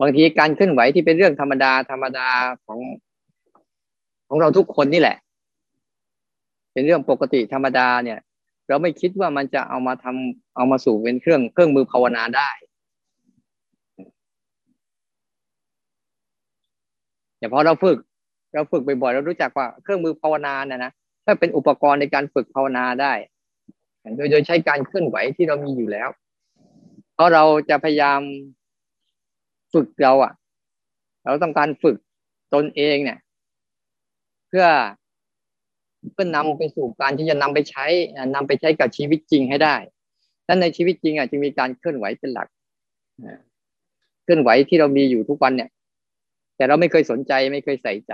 บางทีการเคลื่อนไหวที่เป็นเรื่องธรรมดาธรรมดาของของเราทุกคนนี่แหละ เป็นเรื่องปกติธรรมดาเนี่ย เราไม่คิดว่ามันจะเอามาทำเอามาสู่เป็นเครื่องเครื่องมือภาวนาได้ อย่างพอเราฝึก เราฝึกบ่อยๆเรารู้จักว่าเครื่องมือภาวนาเนี่ยนะถ้าเป็นอุปกรณ์ในการฝึกภาวนาได้ โดยโดยใช้การเคลื่อนไหวที่เรามีอยู่แล้ว เพราะเราจะพยายาม ฝึกเราอะ่ะเราต้องการฝึกตนเองเนี่ย เพื่อเพื่อนำไปสู่การที่จะนำไปใช้นำไปใช้กับชีวิตจริงให้ได้และในชีวิตจริงอะจึงมีการเคลื่อนไหวเป็นหลักเคลื่อนไหวที่เรามีอยู่ทุกวันเนี่ย แต่เราไม่เคยสนใจไม่เคยใส่ใจ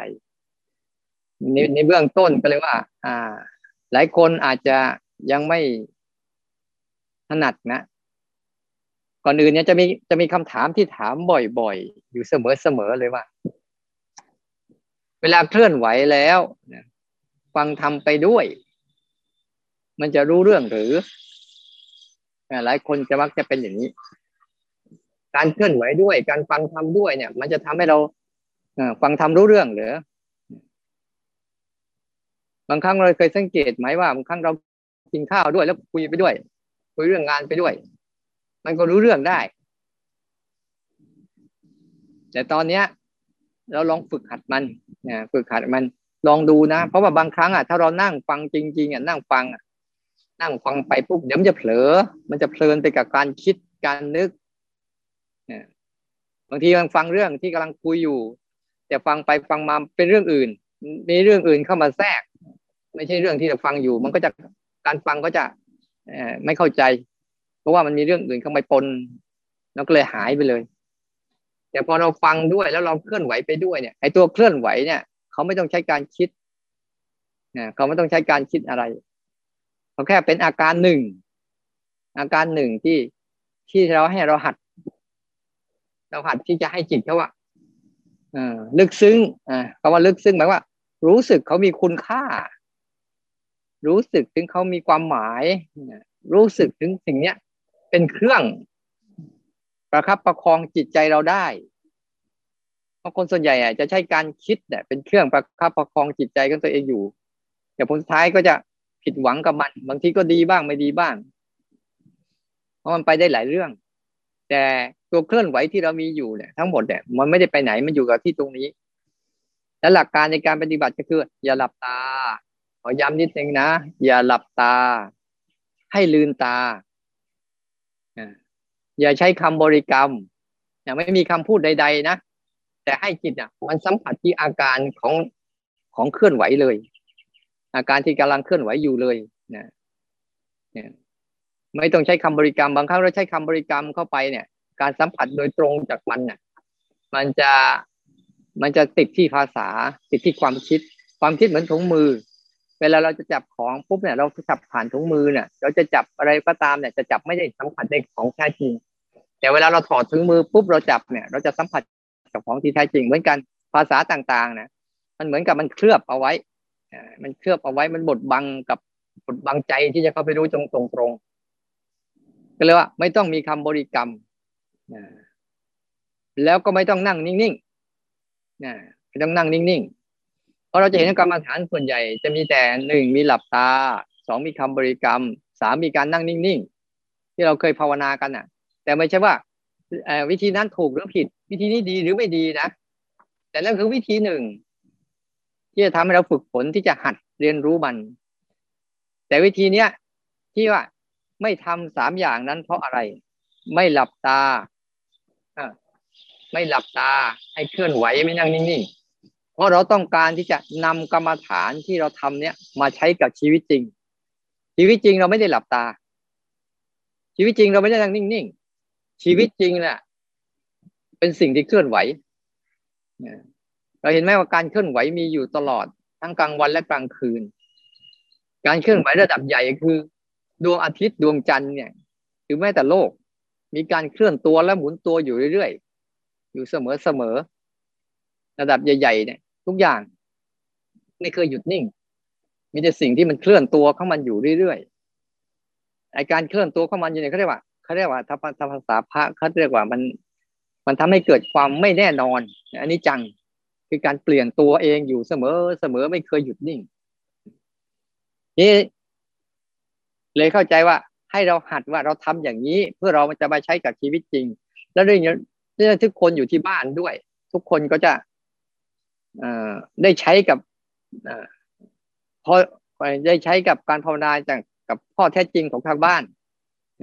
ในในเบื้องต้นก็เลยว่า อ่า หลายคนอาจจะยังไม่ถนัดนะ ก่อนอื่นเนี่ยจะมีจะมีคำถามที่ถามบ่อยๆ อยู่เสมอๆเลยว่า เวลาเคลื่อนไหวแล้วฟังทำไปด้วย มันจะรู้เรื่องหรือ หลายคนจะมักจะเป็นอย่างนี้ การเคลื่อนไหวด้วย การฟังทำด้วยเนี่ย มันจะทำให้เราฟังทำรู้เรื่องหรือบางครั้งเราเคยสังเกตไหมว่าบางครั้งเรากินข้าวด้วยแล้วคุยไปด้วย คุยเรื่องงานไปด้วย มันก็รู้เรื่องได้ แต่ตอนเนี้ย เราลองฝึกหัดมันนะฝึกหัดมัน ลองดูนะ เพราะว่าบางครั้งอะถ้าเรานั่งฟังจริง ๆอะนั่งฟังอะนั่งฟังไปปุ๊บเดี๋ยวมันจะเผลอ มันจะเพลินไปกับการคิดการนึกบางทีกำลังฟังเรื่องที่กำลังคุยอยู่ แต่ฟังไปฟังมาเป็นเรื่องอื่น มีเรื่องอื่นเข้ามาแทรก ไม่ใช่เรื่องที่เราฟังอยู่ มันก็จะการฟังก็จะไม่เข้าใจ เพราะว่ามันมีเรื่องอื่นเข้ามาปนแล้วก็เลยหายไปเลย แต่พอเราฟังด้วยแล้วเราเคลื่อนไหวไปด้วยเนี่ยไอ้ตัวเคลื่อนไหวเนี่ยเขาไม่ต้องใช้การคิดนะเขาไม่ต้องใช้การคิดอะไรเขาแค่เป็นอาการหนึ่งอาการหนึ่งที่ที่เราให้เราหัด เราหัดที่จะให้จิตเขาว่าลึกซึ้งอ่าคำว่าลึกซึ้งหมายว่า รู้สึกเขามีคุณค่า รู้สึกถึงเขามีความหมาย รู้สึกถึงสิ่งเนี้ย เป็นเครื่องประคับประคองจิตใจเราได้เพราะคนส่วนใหญ่จะใช้การคิดเนี่ยเป็นเครื่องประคับประคองจิตใจของตัวเองอยู่แต่ผลสุดท้ายก็จะผิดหวังกับมัน บางทีก็ดีบ้างไม่ดีบ้าง เพราะมันไปได้หลายเรื่อง แต่ตัวเคลื่อนไหวที่เรามีอยู่เนี่ยทั้งหมดเนี่ยมันไม่ได้ไปไหนมันอยู่กับที่ตรงนี้ และหลักการในการปฏิบัติก็คือ อย่าหลับตาขอย้ำนิดนึงนะ อย่าหลับตา ให้ลืนตา อย่าใช้คำบริกรรมอย่าไม่มีคำพูดใด ๆ นะ แต่ให้จิตอะ มันสัมผัสที่อาการของของเคลื่อนไหวเลย อาการที่กำลังเคลื่อนไหวอยู่เลยนะเนี่ยไม่ต้องใช้คำบริกรรมบางครั้งเราใช้คำบริกรรมเข้าไปเนี่ย การสัมผัสโดยตรงจากมันเนี่ยมันจะมันจะติดที่ภาษาติดที่ความคิด ความคิดเหมือนถุงมือ เวลาเราจะจับของปุ๊บเนี่ยเราจับผ่านถุงมือเนี่ยเราจะจับอะไรก็ตามเนี่ยจะจับไม่ได้สัมผัสได้ของแท้จริง แต่เวลาเราถอดถุงมือปุ๊บเราจับเนี่ย เราจะสัมผัสกับของที่แท้จริง เหมือนกันภาษาต่างๆนี่ยมันเหมือนกับมันเคลือบเอาไว้มันเคลือบเอาไว้มันบดบังกับบดบังใจที่จะเข้าไปรู้ตรงตรงตรงก็เลยว่า ไม่ต้องมีคำบริกรรมแล้วก็ไม่ต้องนั่งนิ่งๆไม่ต้องนั่งนิ่งๆ เพราะเราจะเห็นกรรมฐานส่วนใหญ่ จะมีแต่หนึ่งมีหลับตาสองมีคำบริกรรมสามมีการนั่งนิ่งๆ ที่เราเคยภาวนากันอะ แต่ไม่ใช่ว่าวิธีนั้นถูกหรือผิด วิธีนี้ดีหรือไม่ดีนะ แต่นั่นคือวิธีหนึ่งที่จะทำให้เราฝึกฝนที่จะหัดเรียนรู้มัน แต่วิธีเนี้ยที่ว่าไม่ทำสามอย่างนั้นเพราะอะไร ไม่หลับตาไม่หลับตาให้เคลื่อนไหวไม่นั่งนิ่งๆ เพราะเราต้องการที่จะนำกรรมฐานที่เราทำเนี้ยมาใช้กับชีวิตจริง ชีวิตจริงเราไม่ได้หลับตา ชีวิตจริงเราไม่ได้นั่งนิ่งๆชีวิตจริงแหละเป็นสิ่งที่เคลื่อนไหวเราเห็นไหมว่าการเคลื่อนไหวมีอยู่ตลอดทั้งกลางวันและกลางคืน การเคลื่อนไหวระดับใหญ่คือ ดวงอาทิตย์ดวงจันทร์เนี่ยหรือแม้แต่โลก มีการเคลื่อนตัวและหมุนตัวอยู่เรื่อยๆอยู่เสมอๆ ระดับใหญ่ๆเนี่ยทุกอย่าง ไม่เคยหยุดนิ่ง มีแต่สิ่งที่มันเคลื่อนตัวเข้ามันอยู่เรื่อยๆไอการเคลื่อนตัวเข้ามันอยู่เนี่ยเขาเรียกว่าเขาเรียกว่าถ้าภาษาพระเขาเรียกว่ามัน มันทำให้เกิดความไม่แน่นอน อันนี้จังคือการเปลี่ยนตัวเองอยู่เสมอเสมอไม่เคยหยุดนิ่งนี่เลยเข้าใจว่าให้เราหัดว่าเราทำอย่างนี้ เพื่อเราจะมาใช้กับชีวิตจริง แล้วเรื่องนี้ทุกคนอยู่ที่บ้านด้วย ทุกคนก็จะ ได้ใช้กับพอได้ใช้กับการภาวนาจากกับพ่อแท้จริงของทางบ้าน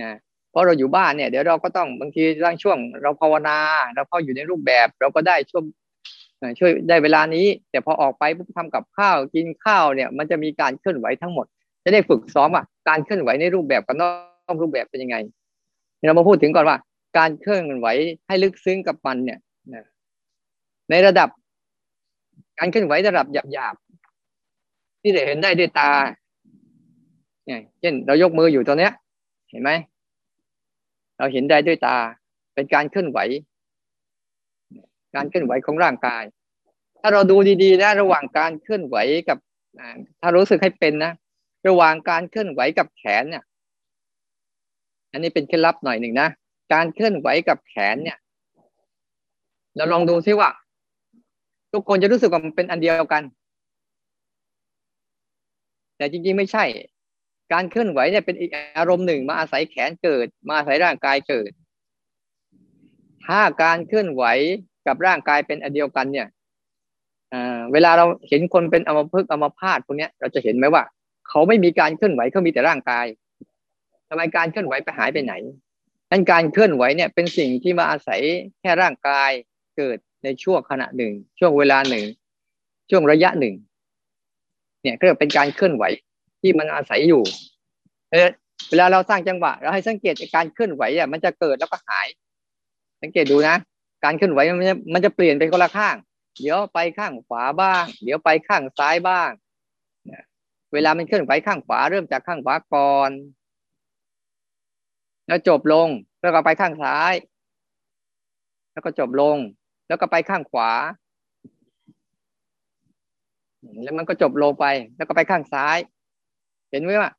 นะเพราะเราอยู่บ้านเนี่ยเดี๋ยวเราก็ต้องบางทีร่างช่วง เราภาวนาเราเข้าอยู่ในรูปแบบ เราก็ได้ช่วงช่วยได้เวลานี้ แต่พอออกไปปุ๊บทำกับข้าวกินข้าวเนี่ย มันจะมีการเคลื่อนไหวทั้งหมด จะได้ฝึกซ้อมว่าการเคลื่อนไหวในรูปแบบกับนอกรูปแบบเป็นยังไงเรามาพูดถึงก่อนว่า การเคลื่อนไหวให้ลึกซึ้งกับมันเนี่ยในระดับ การเคลื่อนไหวระดับหยาบๆที่ได้เห็นได้ด้วยตาเนี่ยเช่น เรายกมืออยู่ตรงเนี้ย เห็นไหมเราเห็นได้ด้วยตา เป็นการเคลื่อนไหว การเคลื่อนไหวของร่างกาย ถ้าเราดูดีๆนะระหว่างการเคลื่อนไหวกับถ้ารู้สึกให้เป็นนะระหว่างการเคลื่อนไหวกับแขนเนี่ย อันนี้เป็นเคล็ดลับหน่อยหนึ่งนะ การเคลื่อนไหวกับแขนเนี่ย เราลองดูซิว่า ทุกคนจะรู้สึกว่ามันเป็นอันเดียวกัน แต่จริงๆไม่ใช่ การเคลื่อนไหวเนี่ยเป็นอีกอารมณ์หนึ่งมาอาศัยแขนเกิด มาอาศัยร่างกายเกิด ถ้าการเคลื่อนไหวกับร่างกายเป็นอันเดียวกันเนี่ยเวลาเราเห็นคนเป็นอมพฤกอมพาตพวกนี้เราจะเห็นไหมว่า เขาไม่มีการเคลื่อนไหวเขามีแต่ร่างกายทำไมการเคลื่อนไหวไปหายไปไหนนั่นการเคลื่อนไหวเนี่ยเป็นสิ่งที่มาอาศัยแค่ร่างกายเกิด ในช่วงขณะหนึ่ง ช่วงเวลาหนึ่ง ช่วงระยะหนึ่ง เนี่ยก็เป็นการเคลื่อนไหวที่มันอาศัยอยู่เออเวลาเราสร้างจังหวะ เราให้สังเกตการเคลื่อนไหวอะมันจะเกิดแล้วก็หาย สังเกตดูนะ การเคลื่อนไหวมันจะมันจะเปลี่ยนไปคนละข้าง เดี๋ยวไปข้างขวาบ้าง เดี๋ยวไปข้างซ้ายบ้างเวลามันเคลื่อนไหวข้างขวาเริ่มจากข้างขวาก่อน แล้วจบลงแล้วก็ไปข้างซ้าย แล้วก็จบลง แล้วก็ไปข้างขวา แล้วมันก็จบลงไป แล้วก็ไปข้างซ้าย เห็นไหมว่า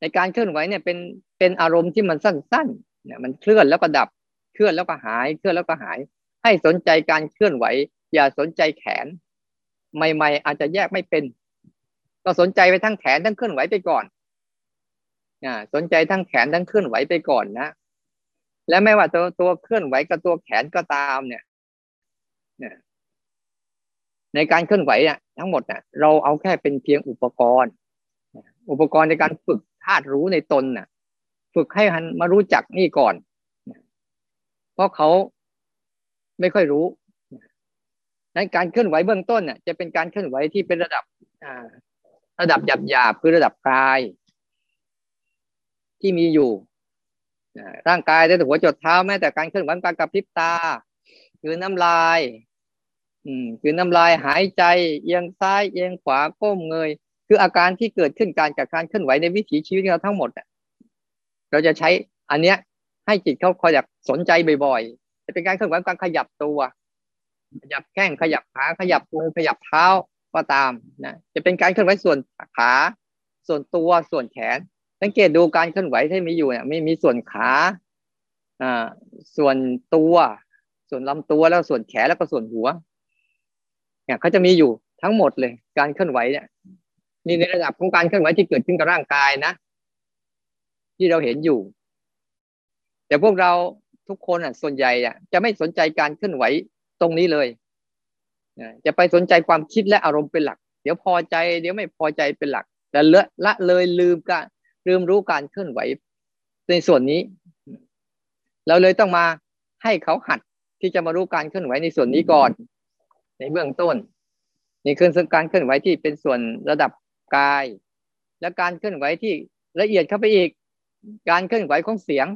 ในการเคลื่อนไหวเนี่ยเป็นเป็นอารมณ์ที่มันสั้นๆเนี่ยมันเคลื่อนแล้วก็ดับเคลื่อนแล้วก็หาย เคลื่อนแล้วก็หาย ให้สนใจการเคลื่อนไหว อย่าสนใจแขน ใหม่ ๆ อาจจะแยกไม่เป็น ก็สนใจไปทั้งแขนทั้งเคลื่อนไหวไปก่อนนะสนใจทั้งแขนทั้งเคลื่อนไหวไปก่อนนะและไม่ว่าตัวตัวเคลื่อนไหวกับตัวแขนก็ตามเนี่ย ในการเคลื่อนไหวเนี่ยทั้งหมดเนี่ยเราเอาแค่เป็นเพียงอุปกรณ์ อุปกรณ์ในการฝึกธาตุรู้ในตนน่ะ ฝึกให้หันมารู้จักนี่ก่อน เพราะเขาไม่ค่อยรู้ในการเคลื่อนไหวเบื้องต้นเนี่ยจะเป็นการเคลื่อนไหวที่เป็นระดับระดับหยาบหยาบคือระดับกาย ที่มีอยู่ร่างกายตั้งแต่หัวจดเท้าแม้แต่การเคลื่อนไหวการกระพริบตา คือน้ำลาย อืมคือน้ำลายหายใจเอียงซ้ายเอียงขวาก้มเงย คืออาการที่เกิดขึ้นการจากการเคลื่อนไหวในวิถีชีวิตเราทั้งหมดเราจะใช้อันเนี้ย ให้จิตเขาคอยอยากสนใจบ่อยๆจะเป็นการเคลื่อนไหวการขยับตัว ขยับแข้งขยับขาขยับมือขยับเท้าก็ตามนะจะเป็นการเคลื่อนไหวส่วนขาส่วนตัวส่วนแขน สังเกตดูการเคลื่อนไหวที่มีอยู่เนี่ยไม่มีส่วนขาอ่าส่วนตัว ส่วนลำตัวแล้วส่วนแขนแล้วก็ส่วนหัว เนี่ยเขาจะมีอยู่ทั้งหมดเลย การเคลื่อนไหวเนี่ยนี่ในระดับของการเคลื่อนไหวที่เกิดขึ้นกับร่างกายนะ ที่เราเห็นอยู่ แต่พวกเราทุกคนอะส่วนใหญ่อะจะไม่สนใจการเคลื่อนไหวตรงนี้เลยจะไปสนใจความคิดและอารมณ์เป็นหลัก เดี๋ยวพอใจ เดี๋ยวไม่พอใจเป็นหลัก แต่เลอะละเลยลืมการลืมรู้การเคลื่อนไหวในส่วนนี้ เราเลยต้องมาให้เขาหัดที่จะมารู้การเคลื่อนไหวในส่วนนี้ก่อน ในเบื้องต้น นี่คือการเคลื่อนไหวที่เป็นส่วนระดับกาย และการเคลื่อนไหวที่ละเอียดเข้าไปอีก การเคลื่อนไหวของเสียง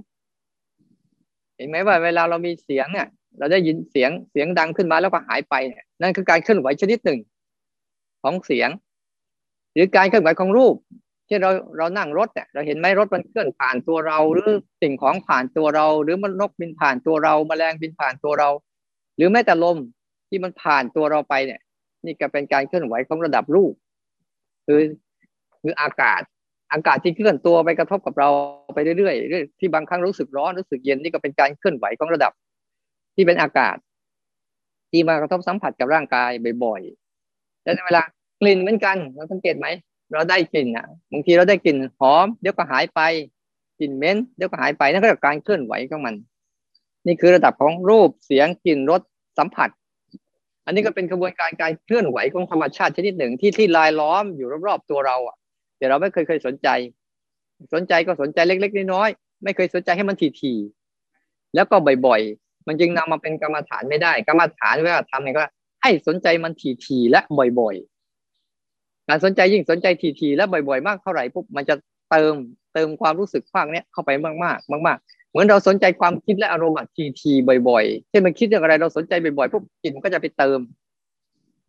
เห็นไหมว่าเวลาเรามีเสียงเนี่ยเราได้ยินเสียงเสียงดังขึ้นมาแล้วก็หายไปนั่นคือการเคลื่อนไหวชนิดหนึ่ง ของเสียง หรือการเคลื่อนไหวของรูป ที่เราเรานั่งรถเนี่ยเราเห็นไหมรถมันเคลื่อนผ่านตัวเราหรือสิ่งของผ่านตัวเรา หรือมันนกบินผ่านตัวเราแมลงบินผ่านตัวเรา หรือแม้แต่ลม ที่มันผ่านตัวเราไปเนี่ย นี่ก็เป็นการเคลื่อนไหวของระดับรูป คือคืออากาศ อากาศที่เคลื่อนตัวไปกระทบกับเราไปเรื่อยๆที่บางครั้งรู้สึกร้อนรู้สึกเย็นนี่ก็เป็นการเคลื่อนไหวของระดับ ที่เป็นอากาศ ที่มากระทบสัมผัสกับร่างกายบ่อยๆแล้วในเวลากลิ่นเหมือนกันเราสังเกตไหมเราได้กลิ่นอะบางทีเราได้กลิ่นหอมเดี๋ยวก็หายไปกลิ่นเหม็นเดี๋ยวก็หายไปนั่นก็คือการเคลื่อนไหวของมัน นี่คือระดับของรูปเสียงกลิ่นรสสัมผัส อันนี้ก็เป็นกระบวนการการเคลื่อนไหวของธรรมชาติชนิดหนึ่งที่ที่ลายล้อมอยู่รอบๆตัวเราอะแต่เราไม่เคยเคยสนใจ สนใจก็สนใจเล็ก ๆ น้อยๆไม่เคยสนใจให้มันถี่ๆแล้วก็บ่อยๆ มันจึงนำมาเป็นกรรมฐานไม่ได้ กรรมฐานเวลาทำเนี่ยก็ ให้สนใจมันถี่ๆและบ่อยๆ การสนใจยิ่งสนใจถี่ๆและบ่อยๆ มากเท่าไหร่ปุ๊บมันจะเติมเติมความรู้สึกภาคเนี้ยเข้าไปมากๆ มากๆ มือนเราสนใจความคิดและอารมณ์ทีๆบ่อยๆเช่นมันคิดเรื่องอะไรเราสนใจบ่อยๆปุ๊บจิตมันก็จะไปเติม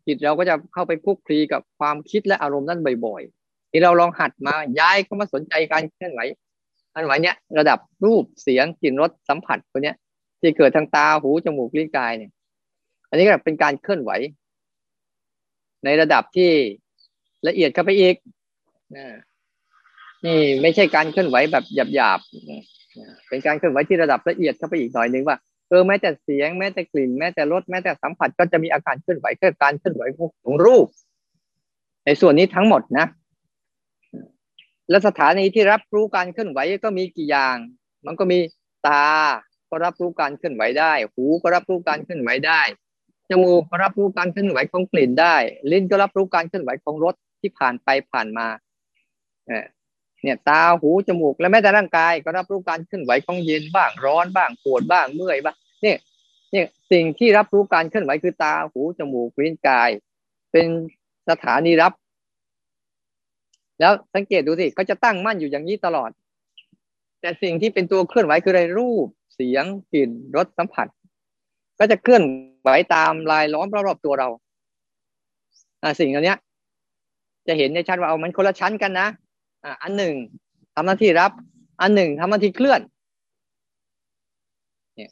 จิตเราก็จะเข้าไปคุกคลีกับความคิดและอารมณ์นั้นบ่อยๆที่เราลองหัดมาย้ายเข้ามาสนใจการเคลื่อนไหวอันไหวเนี้ยระดับรูปเสียงกลิ่นรสสัมผัสตัวเนี้ย ที่เกิดทางตาหูจมูกลิ้นกายเนี่ย อันนี้ก็เป็นการเคลื่อนไหว ในระดับที่ละเอียดเข้าไปอีกนี่ไม่ใช่การเคลื่อนไหวแบบหยาบๆ เป็นการเคลื่อนไหวที่ระดับละเอียดเข้าไปอีกหน่อยนึงว่าเออแม้แต่เสียงแม้แต่กลิ่นแม้แต่รสแม้แต่สัมผัสก็จะมีอาการเคลื่อนไหวเกิดการเคลื่อนไหวของรูป ในส่วนนี้ทั้งหมดนะ และสถานีที่รับรู้การเคลื่อนไหวก็มีกี่อย่าง มันก็มีตาก็รับรู้การเคลื่อนไหวได้ หูก็รับรู้การเคลื่อนไหวได้จมูกก็รับรู้การเคลื่อนไหวของกลิ่นได้ ลิ้นก็รับรู้การเคลื่อนไหวของรสที่ผ่านไปผ่านมา เนี่ยตาหูจมูกและแม้แต่ร่างกายก็รับรู้การเคลื่อนไหวของเย็นบ้างร้อนบ้างปวดบ้างเมื่อยบ้างเนี่ยเนี่ยสิ่งที่รับรู้การเคลื่อนไหวคือตาหูจมูกลิ้นกาย เป็นสถานีรับ แล้วสังเกตดูสิเขาจะตั้งมั่นอยู่อย่างนี้ตลอด แต่สิ่งที่เป็นตัวเคลื่อนไหวคืออะไรรูปเสียงกลิ่นรสสัมผัส ก็จะเคลื่อนไหวตามลายล้อมรอบๆตัวเราอ่าสิ่งเหล่านี้จะเห็นในชั้นว่าเอามันคนละชั้นกันนะ อันหนึ่งทำหน้าที่รับ อันหนึ่งทำหน้าที่เคลื่อนเนี่ย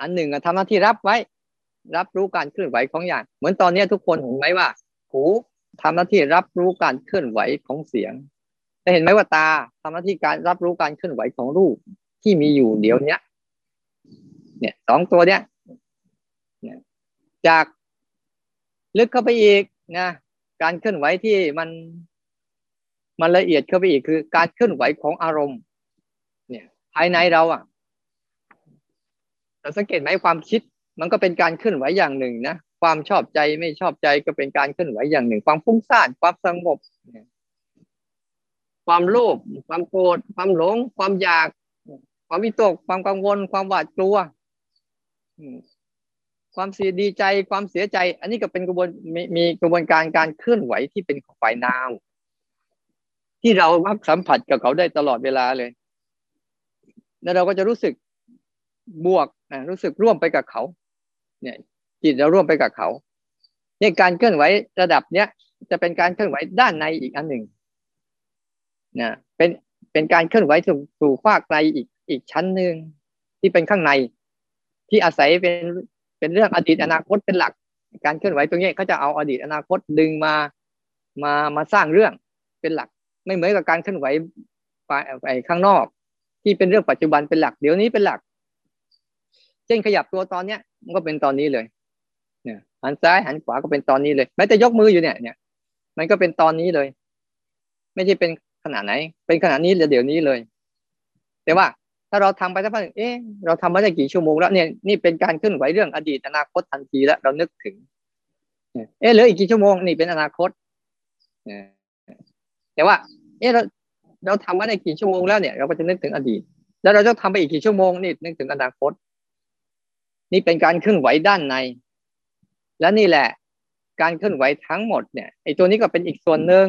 อันหนึ่งทำหน้าที่รับไว้ รับรู้การเคลื่อนไหวของอย่าง เหมือนตอนนี้ทุกคนเห็นไหมว่า หูทำหน้าที่รับรู้การเคลื่อนไหวของเสียงแต่เห็นไหมว่าตาทำหน้าที่การรับรู้การเคลื่อนไหวของรูปที่มีอยู่เดี๋ยวนี้เนี่ยสองตัวเนี้ยจากลึกเข้าไปอีกนะการเคลื่อนไหวที่มัน มันละเอียดเข้าไปอีกคือ การเคลื่อนไหวของอารมณ์ เนี่ยภายในเราอะเราสังเกตไหมความคิด มันก็เป็นการเคลื่อนไหวอย่างหนึ่งนะความชอบใจไม่ชอบใจก็เป็นการเคลื่อนไหวอย่างหนึ่ง ความฟุ้งซ่านความสงบความโลภความโกรธความหลง ความอยาก ความวิตก ความกังวล ความหวาดกลัวความเสียดีใจ ความเสียใจ อันนี้ก็เป็นกระบวนมีมีกระบวนการการเคลื่อนไหวที่เป็นฝ่ายนาม ที่เรามักสัมผัสกับเขาได้ตลอดเวลาเลย แล้วเราก็จะรู้สึกบวกรู้สึกร่วมไปกับเขา เนี่ยจิตเราร่วมไปกับเขาเนี่ยการเคลื่อนไหวระดับเนี้ยจะเป็นการเคลื่อนไหวด้านในอีกอันหนึ่งนะเป็นเป็นการเคลื่อนไหวสู่สู่ภาคในอีกอีกชั้นหนึ่งที่เป็นข้างใน ที่อาศัยเป็นเป็นเรื่องอดีตอนาคตเป็นหลัก การเคลื่อนไหวตรงนี้เขาจะเอาอดีตอนาคตดึงมามามาสร้างเรื่องเป็นหลัก ไม่เหมือนกับการเคลื่อนไหวไปข้างนอก ที่เป็นเรื่องปัจจุบันเป็นหลัก เดี๋ยวนี้เป็นหลัก เช่นขยับตัวตอนเนี้ย มันก็เป็นตอนนี้เลยเนี่ยหันซ้ายหันขวาก็เป็นตอนนี้เลยแม้แต่ยกมืออยู่เนี่ยเนี่ย มันก็เป็นตอนนี้เลย ไม่ใช่เป็นขนาดไหน เป็นขนาดนี้เดี๋ยวนี้เลย แต่ว่าถ้าเราทำไปสักพักเอ๊ะเราทำมาได้กี่ชั่วโมงแล้วเนี่ยนี่เป็นการเคลื่อนไหวเรื่องอดีตอนาคตทันทีแล้วเรานึกถึง เอ๊ะเหลืออีกกี่ชั่วโมงนี่เป็นอนาคต แต่ว่าเออเราเราทำมาได้กี่ชั่วโมงแล้วเนี่ย เราก็จะนึกถึงอดีต แล้วเราจะทำไปอีกกี่ชั่วโมงนี่นึกถึงอนาคต นี่เป็นการเคลื่อนไหวด้านใน และนี่แหละ การเคลื่อนไหวทั้งหมดเนี่ยไอ้ตัวนี้ก็เป็นอีกส่วนหนึ่ง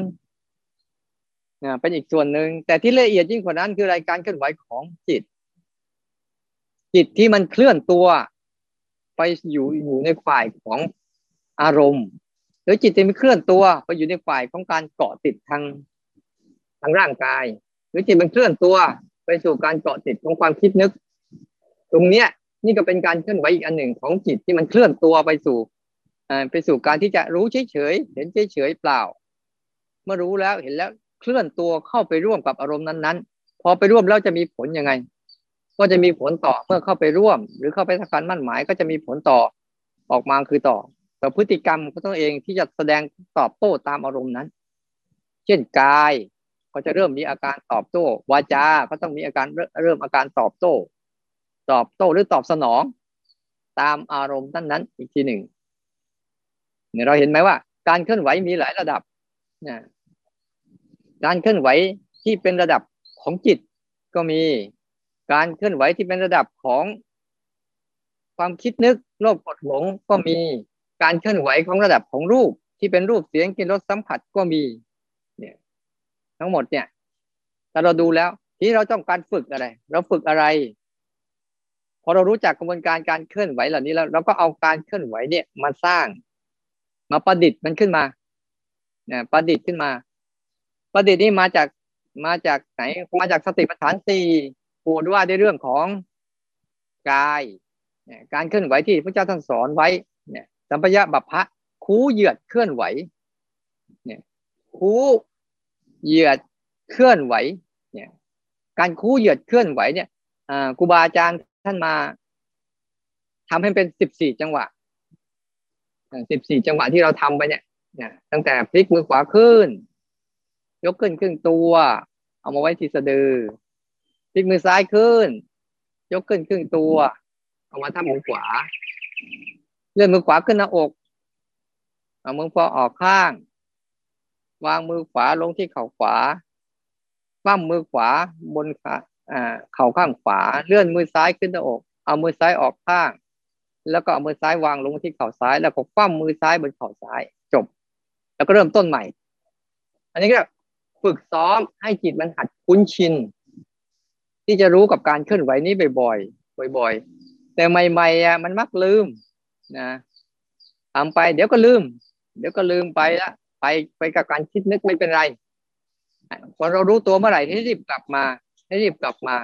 นะเป็นอีกส่วนหนึ่งแต่ที่ละเอียดยิ่งกว่านั้นคือรายการเคลื่อนไหวของจิต จิตที่มันเคลื่อนตัวไปอยู่อยู่ในฝ่ายของอารมณ์หรือจิตจะมีเคลื่อนตัวไปอยู่ในฝ่ายของการเกาะติดทางางร่างกาย หรือจิตมันเคลื่อนตัวไปสู่การเกาะติดของความคิดนึก ตรงเนี้ยนี่ก็เป็นการเคลื่อนไหวอีกอันหนึ่งของจิตที่มันเคลื่อนตัวไปสู่ไปสู่การที่จะรู้เฉยเฉยเห็นเฉยเฉยเปล่า เมื่อรู้แล้วเห็นแล้วเคลื่อนตัวเข้าไปร่วมกับอารมณ์นั้นๆ พอไปร่วมแล้วจะมีผลยังไง ก็จะมีผลต่อเมื่อเข้าไปร่วม หรือเข้าไปสักการมั่นหมายก็จะมีผลต่อออกมาคือต่อต่อพฤติกรรมของตัวเองที่จะแสดงตอบโต้ตามอารมณ์นั้น เช่นกาย ก็จะเริ่มมีอาการตอบโต้ วาจาก็ต้องมีอาการเริ่มอาการตอบโต้ ตอบโต้หรือตอบสนอง ตามอารมณ์นั้นนั้นอีกทีหนึ่งเนี่ยเราเห็นไหมว่า การเคลื่อนไหวมีหลายระดับนะการเคลื่อนไหวที่เป็นระดับของจิตก็มีการเคลื่อนไหวที่เป็นระดับของความคิดนึกโลภกดหลงก็มีการเคลื่อนไหวของระดับของรูปที่เป็นรูปเสียงกลิ่นรสสัมผัสก็มี ทั้งหมดเนี่ยถ้าเราดูแล้วที่เราต้องการฝึกอะไร เราฝึกอะไร พอเรารู้จักกระบวนการการเคลื่อนไหวเหล่านี้แล้ว เราก็เอาการเคลื่อนไหวเนี่ยมาสร้าง มาประดิษฐ์มันขึ้นมาเนี่ยประดิษฐ์ขึ้นมา ประดิษฐ์นี่มาจากมาจากไหนมาจากสติปัฏฐานสี่พูดว่าในเรื่องของกายการเคลื่อนไหวที่พระเจ้าท่านสอนไว้เนี่ยสัมปยะบัพพะคูเหยียดเคลื่อนไหวเนี่ยคู เหยียดเคลื่อนไหวเนี่ยการคู่เหยียดเคลื่อนไหวเนี่ยครูบาอาจารย์ท่านมาทำให้เป็นสิบสี่จังหวะสิบสี่จังหวะที่เราทำไปเนี่ยเนี่ยตั้งแต่พลิกมือขวาขึ้น ยกขึ้นครึ่งตัว เอามาไว้ที่สะดือพลิกมือซ้ายขึ้น ยกขึ้นครึ่งตัว เอามาทับมือขวา เลื่อนมือขวาขึ้นหน้าอก เอามือขวาออกข้าง วางมือขวาลงที่เข่าขวาปั้มมือขวาบนขาอ่าเข่าข้างขวา เลื่อนมือซ้ายขึ้นหน้าอก เอามือซ้ายออกข้าง แล้วก็เอามือซ้ายวางลงที่เข่าซ้าย แล้วก็คว่ำมือซ้ายบนเข่าซ้าย จบ แล้วก็เริ่มต้นใหม่ อันนี้ก็ฝึกซ้อมให้จิตมันหัดคุ้นชิน ที่จะรู้กับการเคลื่อนไหวนี้บ่อยๆ บ่อยๆ แต่ใหม่ๆอะมันมักลืมนะทำไปเดี๋ยวก็ลืม เดี๋ยวก็ลืมไปละ ไปไปกับการคิดนึกไม่เป็นไรพอเรารู้ตัวเมื่อไหร่ให้รีบกลับมาให้รีบกลับมา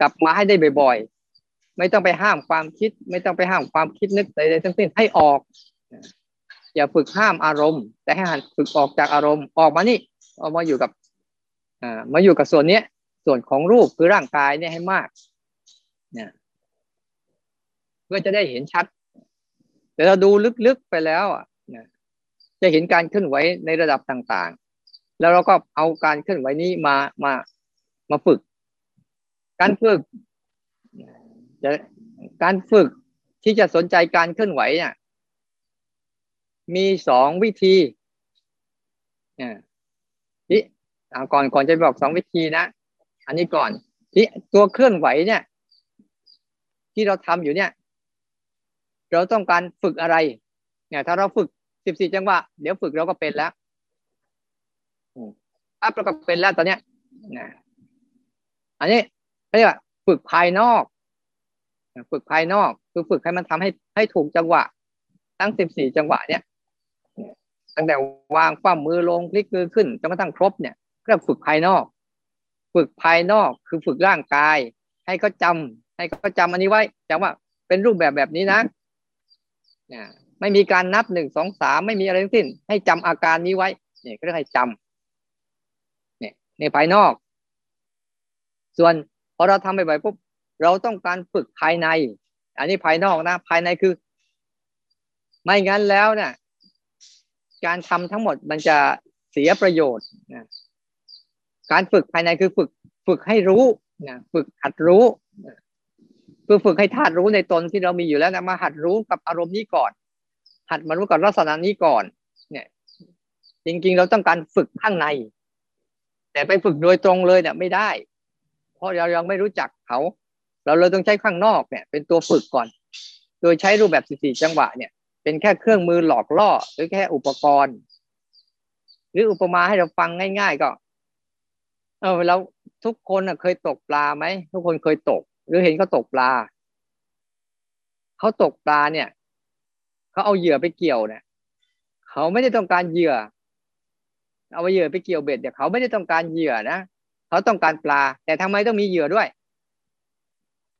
กลับมาให้ได้บ่อยๆ ไม่ต้องไปห้ามความคิด ไม่ต้องไปห้ามความคิดนึกใดๆทั้งสิ้นให้ออก อย่าฝึกห้ามอารมณ์ แต่ให้หันฝึกออกจากอารมณ์ออกมานี่ออกมาอยู่กับอ่ามาอยู่กับส่วนเนี้ย ส่วนของรูปคือร่างกายเนี่ยให้มากเนี่ยเพื่อจะได้เห็นชัด แต่เราดูลึกๆไปแล้วอะ จะเห็นการเคลื่อนไหวในระดับต่างๆ แล้วเราก็เอาการเคลื่อนไหวนี้มามามาฝึก การฝึกจะการฝึกที่จะสนใจการเคลื่อนไหวเนี่ยมีสองวิธีเนี่ก่อนก่อนจะบอกสองวิธีนะ อันนี้ก่อนที่ตัวเคลื่อนไหวเนี่ย ที่เราทำอยู่เนี่ย เราต้องการฝึกอะไร เนี่ย ถ้าเราฝึก สิบสี่จังหวะ เดี๋ยวฝึกเราก็เป็นแล้วอัพเราก็เป็นแล้วตอนเนี้ยนะอันนี้เรียกว่าฝึกภายนอก ฝึกภายนอก คือฝึกให้มันทำให้ให้ถูกจังหวะ ทั้งสิบสี่จังหวะเนี่ยตั้งแต่วางคว่ำมือลงพลิกมือขึ้นจนกระทั่งครบเนี่ยก็ฝึกภายนอก ฝึกภายนอกคือฝึกร่างกาย ให้เขาจาให้เขาจาอันนี้ไว้จำว่าเป็นรูปแบบแบบนี้นะเนี่ย ไม่มีการนับหนึ่งสองสามไม่มีอะไรทั้งสิ้น ให้จำอาการนี้ไว้เนี่ยก็เรียกให้จำเนี่ยในภายนอก ส่วนพอเราทำไปบ่อยปุ๊บเราต้องการฝึกภายใน อันนี้ภายนอกนะภายในคือ ไม่งั้นแล้วเนี่ยการทำทั้งหมดมันจะเสียประโยชน์นะการฝึกภายในคือฝึกฝึกให้รู้นะฝึกหัดรู้คือฝึกให้ธาตุรู้ในตนที่เรามีอยู่แล้วนะมาหัดรู้กับอารมณ์นี้ก่อน หัดมารู้กับลักษณะนี้ก่อน เนี่ย จริงๆ เราต้องการฝึกข้างใน แต่ไปฝึกโดยตรงเลยเนี่ยไม่ได้ เพราะเรายังไม่รู้จักเขา เราเลยต้องใช้ข้างนอกเนี่ย เป็นตัวฝึกก่อน โดยใช้รูปแบบ14จังหวะเนี่ย เป็นแค่เครื่องมือหลอกล่อหรือแค่อุปกรณ์ หรืออุปมาให้เราฟังง่าย ๆ ก็ เออเราทุกคนเคยตกปลาไหมทุกคนเคยตก หรือเห็นเขาตกปลาเขาตกปลาเนี่ย เขาเอาเหยื่อไปเกี่ยวเนี่ยเขาไม่ได้ต้องการเหยื่อ เอาเหยื่อไปเกี่ยวเบ็ดเนี่ยเขาไม่ได้ต้องการเหยื่อนะเขาต้องการปลา แต่ทำไมต้องมีเหยื่อด้วย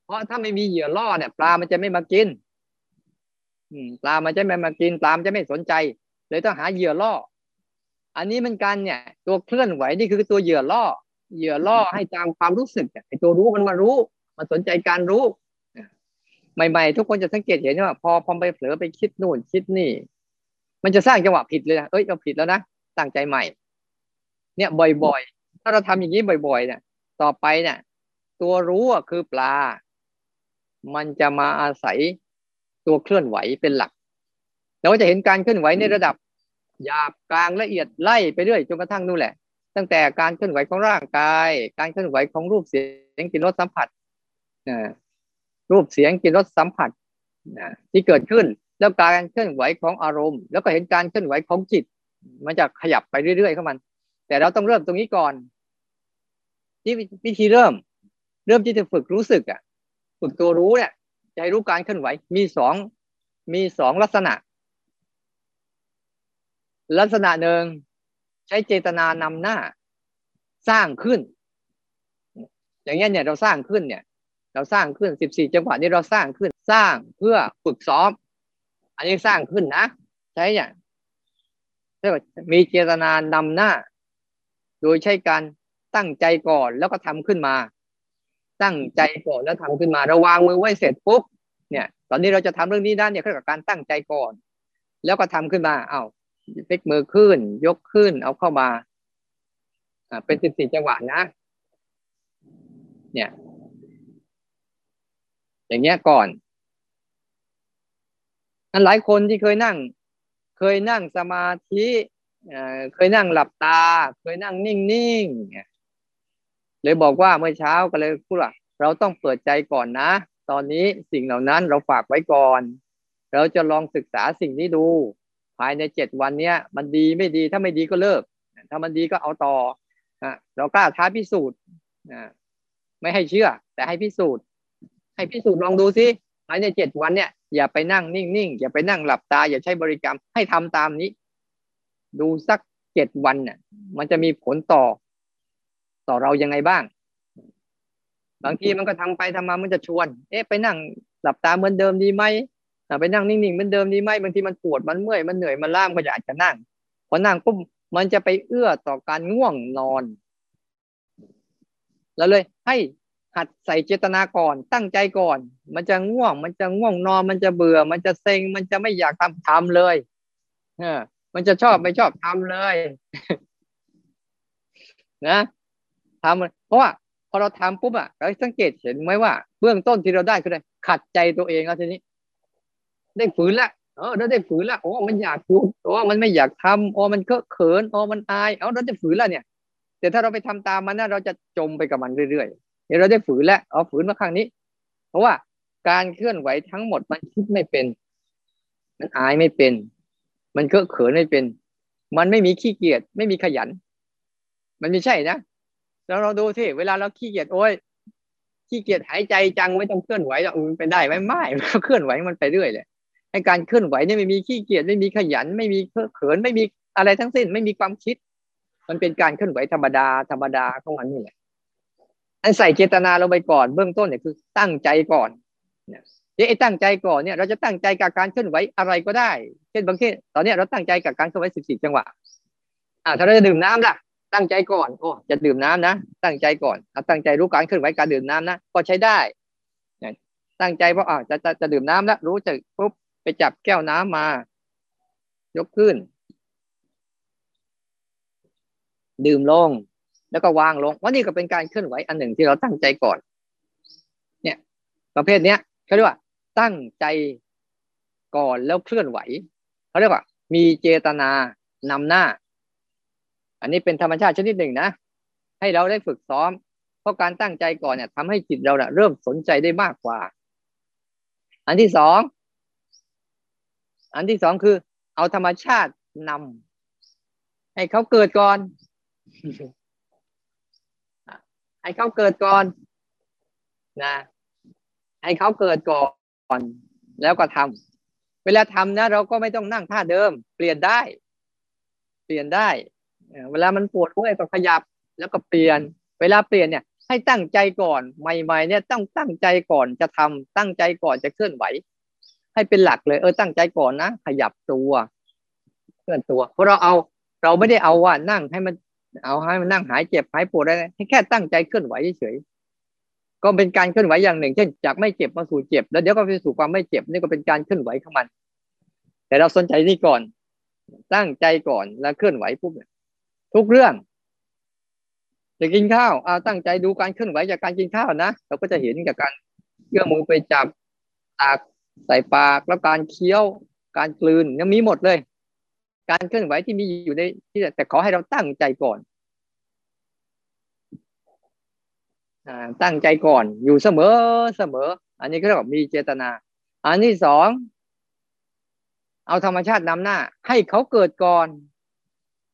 เพราะถ้าไม่มีเหยื่อล่อเนี่ย ปลามันจะไม่มากิน อืมปลามันจะไม่มากินปลามันจะไม่สนใจ เลยต้องหาเหยื่อล่อ อันนี้มันกันเนี่ย ตัวเคลื่อนไหวนี่คือตัวเหยื่อล่อเหยื่อล่อให้ตามความรู้สึกไอ้ตัวรู้มันมารู้ มันสนใจการรู้ ใหม่ๆ ทุกคนจะสังเกตเห็นว่าพอพอไปเผลอไปคิดนู่นคิดนี่ มันจะสร้างจังหวะผิดเลยนะเอ้ยเราผิดแล้วนะตั้งใจใหม่ เนี่ยบ่อยๆ ถ้าเราทำอย่างนี้บ่อยๆ เนี่ย ต่อไปเนี่ย ตัวรู้คือปลา มันจะมาอาศัยตัวเคลื่อนไหวเป็นหลักเราก็จะเห็นการเคลื่อนไหวในระดับหยาบกลางละเอียดไล่ไปเรื่อยจนกระทั่งนู่นแหละ ตั้งแต่การเคลื่อนไหวของร่างกาย การเคลื่อนไหวของรูปเสียงกลิ่นรสสัมผัส รูปเสียงกลิ่นรสสัมผัสที่เกิดขึ้นแล้วการเคลื่อนไหวของอารมณ์ แล้วก็เห็นการเคลื่อนไหวของจิต มันจะขยับไปเรื่อยๆเข้ามัน แต่เราต้องเริ่มตรงนี้ก่อนที่วิธีเริ่ม เริ่มที่จะฝึกรู้สึกอะฝึกตัวรู้เนี่ยจะให้รู้การเคลื่อนไหวมีสองมีสองลักษณะ ลักษณะหนึ่งใช้เจตนานำหน้า สร้างขึ้น อย่างเงี้ยเนี่ยเราสร้างขึ้นเนี่ย เราสร้างขึ้นสิบสี่จังหวะนี้เราสร้างขึ้นสร้างเพื่อฝึกซ้อม อันนี้สร้างขึ้นนะใช่เนี่ยเรียกว่ามีเจตนานำหน้า โดยใช้การตั้งใจก่อนแล้วก็ทำขึ้นมา ตั้งใจก่อนแล้วทำขึ้นมาเราวางมือไว้เสร็จปุ๊บเนี่ย ตอนนี้เราจะทำเรื่องนี้ด้านเนี่ยเรียวกว่าการตั้งใจก่อน แล้วก็ทำขึ้นมาเอา้าพลิกมือขึ้น ยกขึ้น เอาเข้ามา อ่าเป็นสิบสี่จังหวะนะ เนี่ย อย่างเงี้ยก่อนอันหลายคนที่เคยนั่ง เคยนั่งสมาธิเคยนั่งหลับตา เคยนั่งนิ่งๆเลยบอกว่าเมื่อเช้าก็เลยพูดว่าเราต้องเปิดใจก่อนนะ ตอนนี้สิ่งเหล่านั้นเราฝากไว้ก่อน เราจะลองศึกษาสิ่งนี้ดู ภายในเจ็ดวันเนี้ย มันดีไม่ดีถ้าไม่ดีก็เลิก ถ้ามันดีก็เอาต่อเรากล้าท้าพิสูจน์ไม่ให้เชื่อ แต่ให้พิสูจน์ ให้พิสูจน์ลองดูซิภายในเจ็ดวันเนี่ยอย่าไปนั่งนิ่งๆอย่าไปนั่งหลับตา อย่าใช้บริกรรมให้ทำตามนี้ ดูสักเจ็ดวันเนี่ยมันจะมีผลต่อ ต่อเรายังไงบ้าง บางทีมันก็ทำไปทำมามันจะชวน เอ๊ะไปนั่งหลับตาเหมือนเดิมดีไหมไปนั่งนิ่งๆเหมือนเดิมดีไหมบางทีมันปวดมันเมื่อยมันเหนื่อยมันล้ามก็อยากจะนั่งพอนั่งปุ๊บมันจะไปเอื้อต่อการง่วงนอน แล้วเลยให้ หัดใส่เจตนาก่อนตั้งใจก่อน มันจะง่วง มันจะง่วงนอน มันจะเบื่อ มันจะเซ็ง มันจะไม่อยากทำทำเลยเออมันจะชอบไม่ชอบทำเลย นะทำเพราะว่าพอเราทำปุ๊บอะเราสังเกตเห็นไหมว่า เบื้องต้นที่เราได้คืออะไรขัดใจตัวเองแล้วทีนี้ ได้ฝืนละเออเราได้ฝืนละโอ้มันอยากพูดโอ้มันไม่อยากทำโอ้มันเคอะเขินโอ้มันอาย เอาเราได้ฝืนละเนี่ยแต่ถ้าเราไปทำตามมันนะเราจะจมไปกับมันเรื่อยๆ ดี๋ยวเราได้ฝืนแล้วเอาฝืนมาครั้งนี้ เพราะว่าการเคลื่อนไหวทั้งหมดมันคิดไม่เป็น มันอายไม่เป็น มันก็เขินไม่เป็น มันไม่มีขี้เกียจไม่มีขยัน มันไม่ใช่นะแล้วเราดูที่เวลาเราขี้เกียจโอ้ยขี้เกียจหายใจจังไม่ต้องเคลื่อนไหวแล้วมันไปได้ไหมไม่เคลื่อนไหวมันไปเรื่อยเลยให้การเคลื่อนไหวเนี่ยไม่มีขี้เกียจไม่มีขยัน ไม่มีเขินไม่มีอะไรทั้งสิ้น ไม่มีความคิด มันเป็นการเคลื่อนไหวธรรมดาธรรมดาของมันนี่แหละ อันใส่เจตนาลงไปก่อนเบื้องต้นเนี่ยคือตั้งใจก่อนเนี่ยไอ้ตั้งใจก่อนเนี่ยเราจะตั้งใจกับการเคลื่อนไหวอะไรก็ได้ เช่นบางทีตอนนี้เราตั้งใจกับการเคลื่อนไหวสิบสี่จังหวะอ่าถ้าเราจะดื่มน้ำล่ะ ตั้งใจก่อนโอ้จะดื่มน้ำนะ ตั้งใจก่อนตั้งใจรู้การเคลื่อนไหวการดื่มน้ำนะก็ใช้ได้ตั้งใจเพราะอ่าจะจะจะดื่มน้ำแล้วรู้จักปุ๊บไปจับแก้วน้ำมายกขึ้น ดื่มลง แล้วก็วางลงว่านี่ก็เป็นการเคลื่อนไหวอันหนึ่งที่เราตั้งใจก่อน เนี่ย ประเภทเนี้ยเขาเรียกว่า ตั้งใจก่อนแล้วเคลื่อนไหวเขาเรียกว่า มีเจตนานำหน้า อันนี้เป็นธรรมชาติชนิดหนึ่งนะ ให้เราได้ฝึกซ้อม เพราะการตั้งใจก่อนเนี่ยทำให้จิตเราเนี่ยเริ่มสนใจได้มากกว่า อันที่สอง อันที่สองคือ เอาธรรมชาตินำให้เขาเกิดก่อน ให้เขาเกิดก่อนนะให้เขาเกิดก่อน แล้วก็ทำเวลาทำนะ เราก็ไม่ต้องนั่งท่าเดิม เปลี่ยนได้ เปลี่ยนได้เวลามันปวดเมื่อยก็ขยับ แล้วก็เปลี่ยน เวลาเปลี่ยนเนี่ย ให้ตั้งใจก่อนใหม่ ๆ เนี่ยต้องตั้งใจก่อนจะทำตั้งใจก่อนจะเคลื่อนไหว ให้เป็นหลักเลย เออตั้งใจก่อนนะขยับตัว เคลื่อนตัว เพราะเราเอา เราไม่ได้เอาว่านั่งให้มัน เอาให้มันนั่งหายเจ็บหายปวดอะไรให้แค่ตั้งใจเคลื่อนไหวเฉยก็เป็นการเคลื่อนไหวอย่างหนึ่งเช่นจากไม่เจ็บมาสู่เจ็บ แล้วเดี๋ยวก็ไปสู่ความไม่เจ็บนี่ก็เป็นการเคลื่อนไหวของมัน แต่เราสนใจนี่ก่อน ตั้งใจก่อนแล้วเคลื่อนไหวปุ๊บทุกเรื่องจะกินข้าวเอาตั้งใจดูการเคลื่อนไหวจากการกินข้าวนะเราก็จะเห็นจากการเอื้อมือไปจับตักใส่ปากแล้วการเคี้ยวการกลืนยังมีหมดเลย การเคลื่อนไหวที่มีอยู่ในที่แต่ขอให้เราตั้งใจก่อนตั้งใจก่อนอยู่เสมอเสมอ อันนี้ก็เรียกว่ามีเจตนา อันที่สองเอาธรรมชาตินำหน้า ให้เขาเกิดก่อน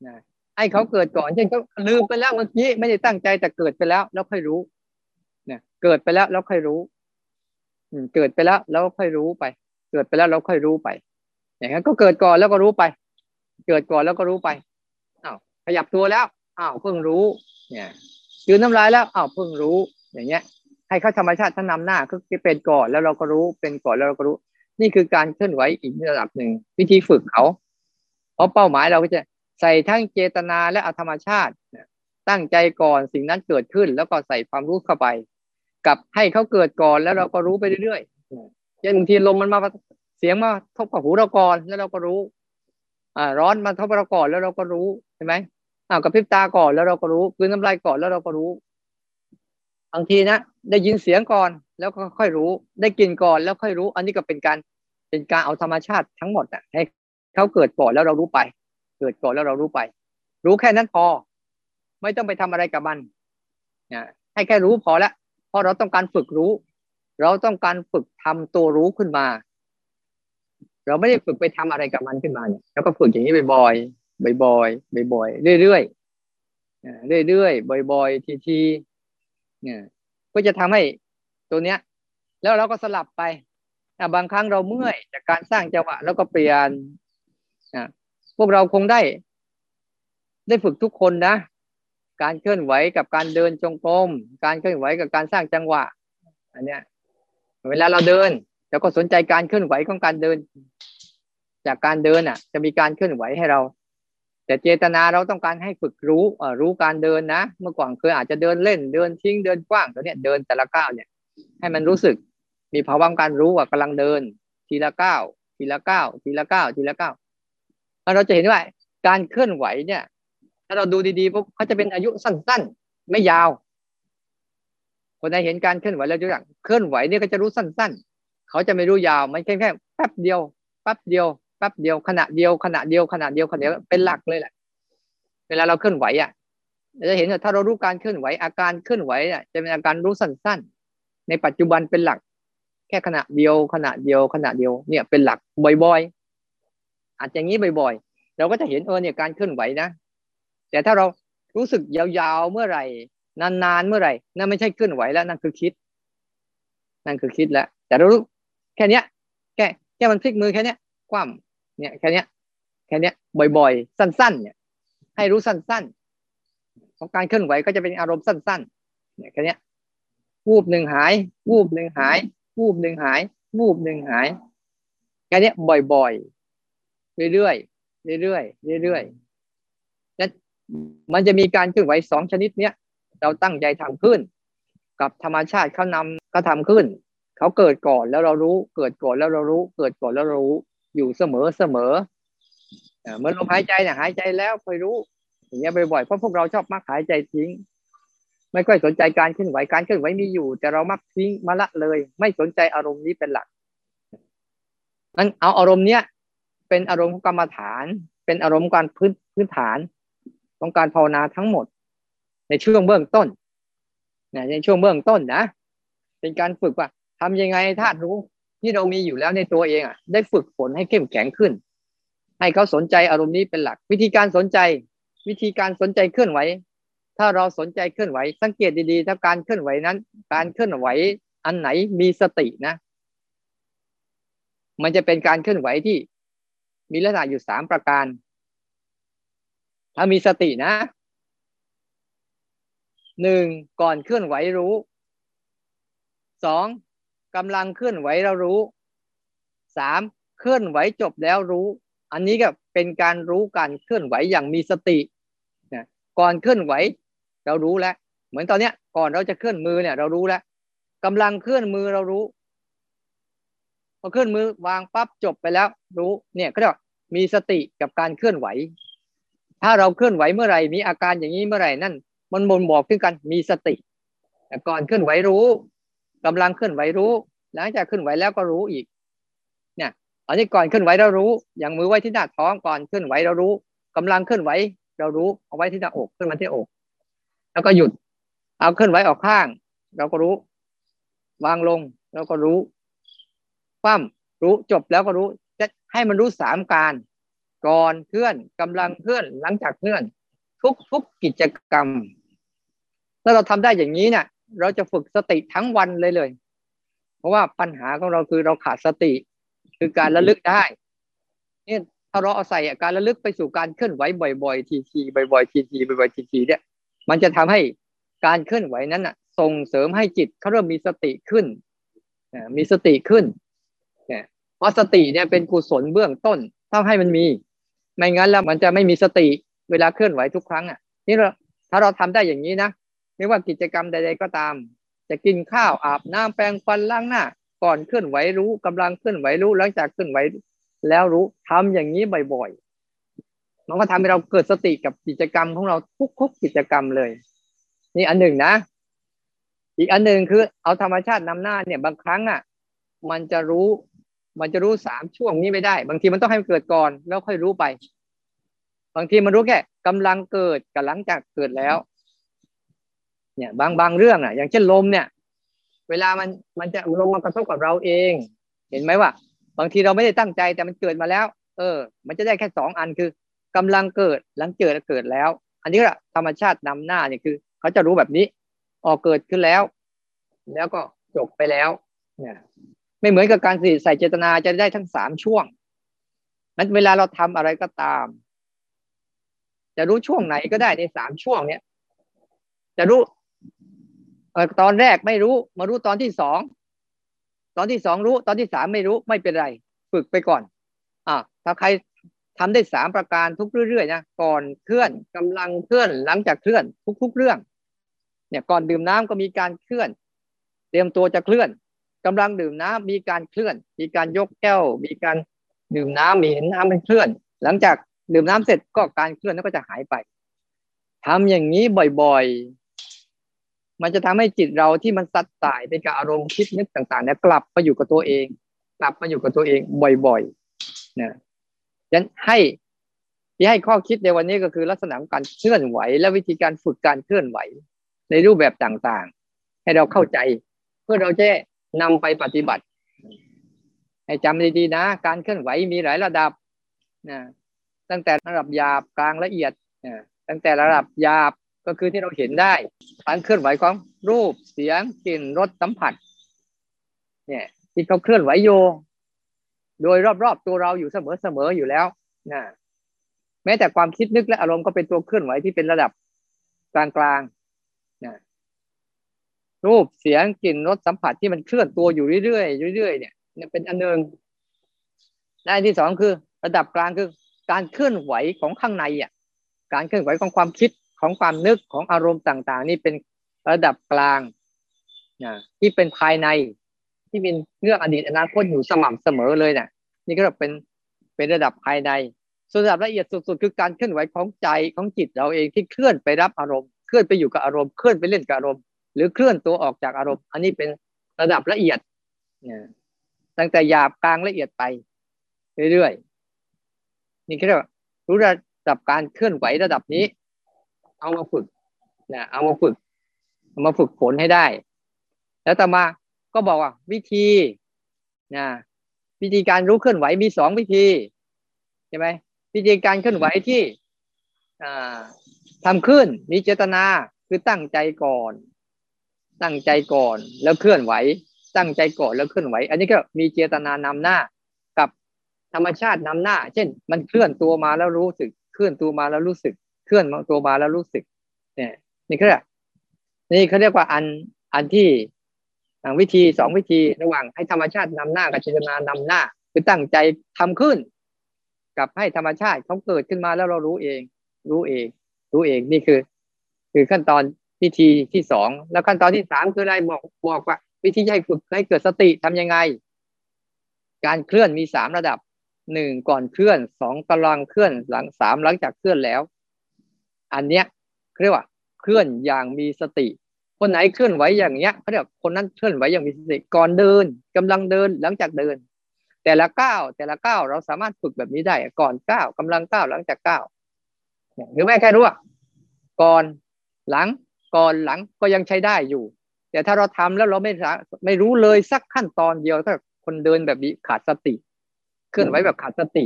นะให้เขาเกิดก่อนเช่นเขาลืมไปแล้วเมื่อกี้ไม่ได้ตั้งใจแต่เกิดไปแล้ว แล้วค่อยรู้เนี่ยเกิดไปแล้วแล้วค่อยรู้เกิดไปแล้วแล้วค่อยรู้ไป เกิดไปแล้วเราค่อยรู้ไปอย่างนั้นก็เกิดก่อนแล้วก็รู้ไป เกิดก่อนแล้วก็รู้ไปอ้าวขยับตัวแล้วอ้าวเพิ่งรู้ เนี่ยยืนน้ำลายแล้วอ้าวเพิ่งรู้ อย่างเงี้ย ให้เขาธรรมชาติท่านนำหน้าคือเป็นก่อนแล้วเราก็รู้เป็นก่อนแล้วเราก็รู้ นี่คือการเคลื่อนไหวอีกระดับหนึ่งวิธีฝึกเขาเพราะเป้าหมายเราก็จะใส่ทั้งเจตนาและอธรรมชาติตั้งใจก่อนสิ่งนั้นเกิดขึ้น แล้วก็ใส่ความรู้เข้าไป กับให้เขาเกิดก่อนแล้วเราก็รู้ไปเรื่อยๆเช่นบางทีลมมันมาเสียงมาทบกับหูเราก่อนแล้วเราก็รู้ อ่าร้อนมาทบเราก่อนแล้วเราก็รู้ใช่ไหมอ่ากับพริบตาก่อนแล้วเราก็รู้คืนน้ำลายก่อนแล้วเราก็รู้บางทีนะได้ยินเสียงก่อนแล้วก็ค่อยรู้ ได้กลิ่นก่อนแล้วค่อยรู้ อันนี้ก็เป็นการเป็นการเอาธรรมชาติทั้งหมดอะให้เขาเกิดก่อนแล้วเรารู้ไป เกิดก่อนแล้วเรารู้ไป รู้แค่นั้นพอ ไม่ต้องไปทำอะไรกับมันนะให้แค่รู้พอล้วเพราะเราต้องการฝึกรู้ เราต้องการฝึกทำตัวรู้ขึ้นมา เราไม่ได้ฝึกไปทำอะไรกับมันขึ้นมาเนี่ยแล้วก็ฝึกอย่างนี้บ่อยๆบ่อยๆบ่อยๆเรื่อยๆเรื่อยๆบ่อยๆทีๆเนี่ยก็จะทำให้ตัวเนี้ย แล้วเราก็สลับไปบางครั้งเราเมื่อยจากการสร้างจังหวะแล้วก็เปลี่ยนพวกเราคงได้ ได้ฝึกทุกคนนะ การเคลื่อนไหวกับการเดินจงกรมการเคลื่อนไหวกับการสร้างจังหวะ อันเนี้ย เวลาเราเดิน แล้วก็สนใจการเคลื่อนไหวของการเดิน จากการเดินอะ จะมีการเคลื่อนไหวให้เรา แต่เจตนาเราต้องการให้ฝึกรู้รู้การเดินนะ เมื่อก่อนเคยอาจจะเดินเล่นเดินทิ้งเดินกว้างตัวเนี้ยเดินแต่ละก้าวเนี่ย ให้มันรู้สึกมีภาวะการรู้ว่ากำลังเดิน ทีละก้าวทีละก้าวทีละก้าวทีละก้าวเราจะเห็นว่าการเคลื่อนไหวเนี่ย ถ้าเราดูดีๆพวกเขาจะเป็นอายุสั้นๆ ไม่ยาวคนใดเห็นการเคลื่อนไหวแล้วจะอย่างเคลื่อนไหวเนี่ยก็จะรู้สั้นๆ เขาจะไม่รู้ยาวมันแค่แค่แป๊บเดียวแป๊บเดียวแป๊บเดียวขณะเดียวขณะเดียวขณะเดียวขณะเดียวเป็นหลักเลยแหละ เวลาเราเคลื่อนไหวอะเราจะเห็นว่าถ้าเรารู้การเคลื่อนไหวอาการเคลื่อนไหวอะจะเป็นอาการรู้สั้นๆ ในปัจจุบันเป็นหลัก แค่ขณะเดียวขณะเดียวขณะเดียวเนี่ยเป็นหลักบ่อยๆ อาจจะงี้บ่อยๆ เราก็จะเห็นเออเนี่ยการเคลื่อนไหวนะ แต่ถ้าเรารู้สึกยาวๆเมื่อไหร่ นานๆเมื่อไหร่นั่นไม่ใช่เคลื่อนไหวแล้วนั่นคือคิด นั่นคือคิดแล้วแต่เรารู้ แค่เนี้ยแค่แค่มันพลิกมือแค่เนี้ยคว่ำเนี่ยแค่นี้แค่นี้บ่อยๆ สั้นๆ เนี่ย ให้รู้สั้นๆ ของการเคลื่อนไหวก็จะเป็นอารมณ์สั้นๆ เนี่ยแค่นี้วูบหนึ่งหาย วูบหนึ่งหาย วูบหนึ่งหาย วูบหนึ่งหายแค่นี้บ่อยๆ เรื่อยๆ เรื่อยๆ เรื่อยๆนั้นมันจะมีการเคลื่อนไหวสองชนิดเนี้ยเราตั้งใจทำขึ้น กับธรรมชาติเขานำเขาทาขึ้น เขาเกิดก่อนแล้วเรารู้ เกิดก่อนแล้วเรารู้ เกิดก่อนแล้วเรารู้ อยู่เสมอเสมอเมื่อลมหายใจเนี่ยหายใจแล้วคอยรู้ อย่างเงี้ยบ่อยๆเพราะพวกเราชอบมักหายใจทิ้ง ไม่ค่อยสนใจการเคลื่อนไหวการเคลื่อนไหวมีอยู่ แต่เรามักทิ้งมาละเลย ไม่สนใจอารมณ์นี้เป็นหลักนั้นเอาอารมณ์เนี้ยเป็นอารมณ์ของกรรมฐาน เป็นอารมณ์การพื้นพื้นฐานของการภาวนาทั้งหมด ในช่วงเบื้องต้นในช่วงเบื้องต้นนะเป็นการฝึกว่า ทำยังไงธาตุรู้ที่เรามีอยู่แล้วในตัวเองอะ ได้ฝึกฝนให้เข้มแข็งขึ้น ให้เขาสนใจอารมณ์นี้เป็นหลัก วิธีการสนใจ วิธีการสนใจเคลื่อนไหว ถ้าเราสนใจเคลื่อนไหว สังเกตดีๆ ถ้าการเคลื่อนไหวนั้น การเคลื่อนไหวอันไหนมีสตินะ มันจะเป็นการเคลื่อนไหวที่มีลักษณะอยู่สามประการ ถ้ามีสตินะหนึ่งก่อนเคลื่อนไหวรู้สอง กำลังเคลื่อนไหวเรารู้สามเคลื่อนไหวจบแล้วรู้ อันนี้ก็เป็นการรู้การเคลื่อนไหวอย่างมีสตินะก่อนเคลื่อนไหว เรารู้แล้ว เหมือนตอนเนี้ย ก่อนเราจะเคลื่อนมือเนี่ย เรารู้แล้วกำลังเคลื่อนมือเรารู้พอเคลื่อนมือวางปั๊บจบไปแล้ว รู้เนี่ยก็เรียกมีสติกับการเคลื่อนไหว ถ้าเราเคลื่อนไหวเมื่อไหร่มีอาการอย่างนี้เมื่อไหร่นั่น มันมนบอกถึงกันมีสติก่อนเคลื่อนไหวรู้ กำลังเคลื่อนไหวรู้ หลังจากเคลื่อนไหวแล้วก็รู้อีก เนี่ยอันนี้ก่อนเคลื่อนไหวเรารู้ อย่างมือไว้ที่หน้าท้องก่อนเคลื่อนไหวเรารู้กำลังเคลื่อนไหวเรารู้เอาไว้ที่หน้าอกขึ้นมาที่อก แล้วก็หยุด เอาเคลื่อนไหวออกข้าง เราก็รู้ วางลงเราก็รู้คว่ำรู้จบแล้วก็รู้จะให้มันรู้สามการ ก่อนเคลื่อนกำลังเคลื่อนหลังจากเคลื่อน ทุกทุกกิจกรรม ถ้าเราทำได้อย่างนี้เนี่ย เราจะฝึกสติทั้งวันเลยเลย เพราะว่าปัญหาของเราคือเราขาดสติ คือการระลึกได้เนี่ยถ้าเราเอาใส่การระลึกไปสู่การเคลื่อนไหวบ่อยๆ ทีๆบ่อยๆทีๆบ่อยๆทีๆเนี่ย มันจะทำให้การเคลื่อนไหวนั้นอะ ส่งเสริมให้จิตเขาเริ่มมีสติขึ้นมีสติขึ้นเนี่ยเพราะสติเนี่ยเป็นกุศลเบื้องต้นต้องให้มันมี ไม่งั้นแล้วมันจะไม่มีสติเวลาเคลื่อนไหวทุกครั้งอะ นี่เราถ้าเราทำได้อย่างนี้นะ ไม่ว่ากิจกรรมใด ๆ ก็ตาม จะกินข้าวอาบน้ำแปรงฟันล้างหน้า ก่อนเคลื่อนไหวรู้กำลังเคลื่อนไหวรู้หลังจากเคลื่อนไหวแล้วรู้ทำอย่างนี้บ่อยๆมันก็ทำให้เราเกิดสติกับกิจกรรมของเราทุกๆกิจกรรมเลย นี่อันหนึ่งนะ อีกอันหนึ่งคือ เอาธรรมชาตินำหน้าเนี่ยบางครั้งอะ มันจะรู้ มันจะรู้สามช่วงนี้ไม่ได้ บางทีมันต้องให้มันเกิดก่อนแล้วค่อยรู้ไป บางทีมันรู้แค่กำลังเกิดกับหลังจากเกิดแล้ว เนี่ยบางบางเรื่องอะ อย่างเช่นลมเนี่ย เวลามันมันจะลมมากระทบกับเราเอง เห็นไหมว่า บางทีเราไม่ได้ตั้งใจแต่มันเกิดมาแล้ว เออ มันจะได้แค่สองอันคือกำลังเกิดหลังเกิดเกิดแล้ว อันนี้ก็ธรรมชาตินำหน้าเนี่ยคือ เขาจะรู้แบบนี้ออกเกิดขึ้นแล้ว แล้วก็จบไปแล้ว เนี่ย ไม่เหมือนกับการใส่เจตนาจะได้ทั้งสามช่วงนั้นเวลาเราทำอะไรก็ตาม จะรู้ช่วงไหนก็ได้ในสามช่วงเนี้ยจะรู้ ตอนแรกไม่รู้ มารู้ตอนที่สองตอนที่สองรู้ ตอนที่สามไม่รู้ไม่เป็นไร ฝึกไปก่อน อ่าถ้าใครทำได้สามประการทุกเรื่อยๆนะก่อนเคลื่อนกำลังเคลื่อนหลังจากเคลื่อนทุก ๆเรื่อง เนี่ยก่อนดื่มน้ำก็มีการเคลื่อน เตรียมตัวจะเคลื่อนกำลังดื่มน้ำมีการเคลื่อน มีการยกแก้ว มีการดื่มน้ำมีเห็นน้ำมันเคลื่อน หลังจากดื่มน้ำเสร็จก็การเคลื่อนนั้นก็จะหายไปทำอย่างนี้บ่อย มันจะทำให้จิตเราที่มันสัดสายไปกับอารมณ์คิดนึกต่างๆเนี่ยกลับมาอยู่กับตัวเอง กลับมาอยู่กับตัวเองบ่อยๆนะยันให้ที่ให้ข้อคิดในวันนี้ก็คือลักษณะของการเคลื่อนไหว และวิธีการฝึกการเคลื่อนไหว ในรูปแบบต่างๆ ให้เราเข้าใจ เพื่อเราจะนำไปปฏิบัติ ให้จำดีๆนะ การเคลื่อนไหวมีหลายระดับนะตั้งแต่ระดับหยาบกลางละเอียดนะตั้งแต่ระดับหยาบ ก็คือที่เราเห็นได้การเคลื่อนไหวของรูปเสียงกลิ่นรสสัมผัส เนี่ย ที่เขาเคลื่อนไหวโยโดยรอบๆตัวเราอยู่เสมอๆอยู่แล้วนะแม้แต่ความคิดนึกและอารมณ์ก็เป็นตัวเคลื่อนไหวที่เป็นระดับกลางๆนะรูปเสียงกลิ่นรสสัมผัสที่มันเคลื่อนตัวอยู่เรื่อยๆเรื่อยๆเนี่ยเป็นอันหนึ่งด้านที่สองคือ ระดับกลางคือการเคลื่อนไหวของข้างในอะ การเคลื่อนไหวของความคิด ของความนึกของอารมณ์ต่างๆ นี่เป็นระดับกลางนะที่เป็นภายในที่เป็นเรื่องอดีตอนาคตอยู่สม่ำเสมอเลยเนะี่ยนี่ก็เป็นเป็นระดับภายใน ส่วนระดับละเอียดสุดๆ คือการเคลื่อนไหวของใจของจิตเราเองที่เคลื่อนไปรับอารมณ์เคลื่อนไปอยู่กับอารมณ์เคลื่อนไปเล่นกับอารมณ์ หรือเคลื่อนตัวออกจากอารมณ์ อันนี้เป็นระดับละเอียดตั้งแต่หยาบกลางละเอียดไปเรื่อยๆนี่เรียกว่ารู้ระดับการเคลื่อนไหวระดับนี้ เอามาฝึกนะเอามาฝึกเอามาฝึกฝนให้ได้ แล้วต่อมาก็บอกว่าวิธีนะวิธีการรู้เคลื่อนไหวมีสองวิธีใช่ไหมวิธีการเคลื่อนไหวที่ทำขึ้นมีเจตนาคือตั้งใจก่อน ตั้งใจก่อนแล้วเคลื่อนไหว ตั้งใจก่อนแล้วเคลื่อนไหว อันนี้ก็มีเจตนานำหน้ากับธรรมชาตินำหน้า เช่น มันเคลื่อนตัวมาแล้วรู้สึก เคลื่อนตัวมาแล้วรู้สึก เคลื่อนตัวมาแล้วรู้สึก เนี่ย นี่เขาเรียกนี่เขาเรียกว่าอันอันที่วิธีสองวิธีระหว่างให้ธรรมชาตินำหน้ากับเจตนานำหน้า คือตั้งใจทำขึ้น กับให้ธรรมชาติเขาเกิดขึ้นมาแล้วเรารู้เอง รู้เอง รู้เองนี่คือ คือขั้นตอนพิธีที่สองแล้วขั้นตอนที่สามคืออะไรบอกบอกว่า วิธีให้ฝึกให้เกิดสติทํำยังไง การเคลื่อนมีสามระดับหนึ่งก่อนเคลื่อนสองกำลังเคลื่อนหลังสามหลังจากเคลื่อนแล้ว อันเนี้ยเรียกว่าเคลื่อนอย่างมีสติ คนไหนเคลื่อนไหวอย่างเนี้ยเขาเรียกคนนั้นเคลื่อนไหวอย่างมีสติก่อนเดินกำลังเดินหลังจากเดิน แต่ละก้าวแต่ละก้าวเราสามารถฝึกแบบนี้ได้ ก่อนก้าวกำลังก้าวหลังจากก้าวหรือแม่แค่รู้ว่าก่อนหลังก่อนหลังก็ยังใช้ได้อยู่ แต่ถ้าเราทำแล้วเราไม่ไม่รู้เลยสักขั้นตอนเดียวก็คนเดินแบบนี้ขาดสติ เคลื่อนไหวแบบขาดสติ